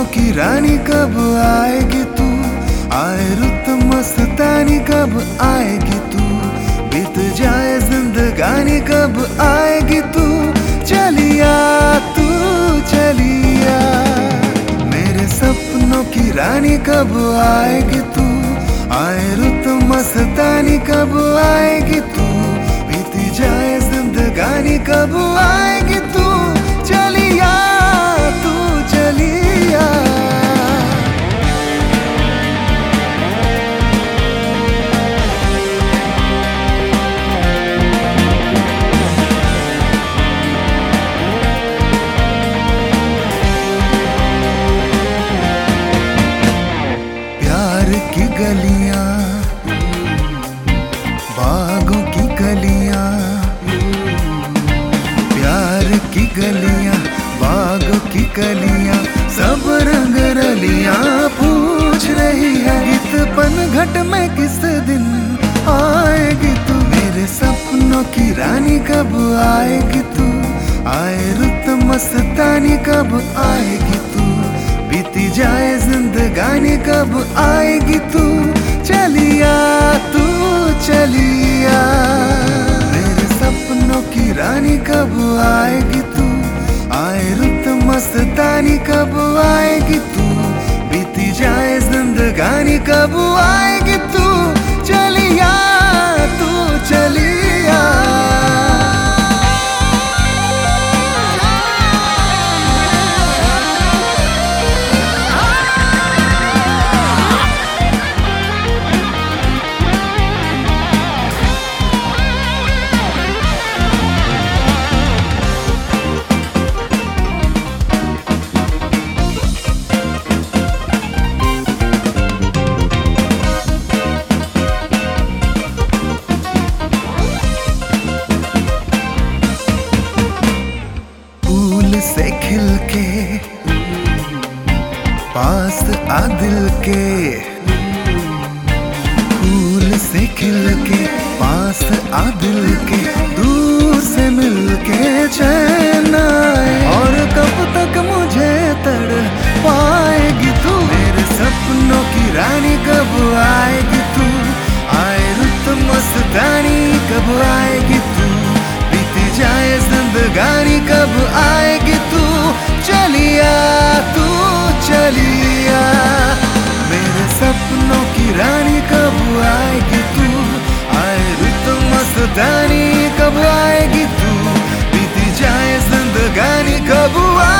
सपनों की रानी कब आएगी तू? आए रुत मस्तानी कब आएगी तू? बीत जाए जिंदगानी कब आएगी तू? चलिया तू, चलिया। मेरे सपनों की रानी कब आएगी तू? आए रुत मस्तानी कब आएगी तू? बीत जाए जिंदगानी कब आएगी गलियाँ। प्यार की गलियाँ, बागों की गलियाँ, सब रंग रलियाँ पूछ रही है गीत पन घट में किस दिन आएगी तू? मेरे सपनों की रानी कब आएगी तू? आए रुत मस्तानी कब आएगी तू? बीती जाए जिंदगानी कब आएगी तू? चलिया तू चलिया मेरे सपनों की रानी कब आएगी तू? आए रुत मस्तानी कब आएगी तू? बीती जाए जिंदगानी कब आएगी से खिल के पास आ दिल के। फूल से खिल के पास आ दिल के। दूर से मिल के और कब तक मुझे तड़ पाएगी तू? मेरे सपनों की रानी कब आएगी तू? आए रुत मस्तानी कब आएगी तू? बीती जाए जिंदगानी कब आएगी 喝不完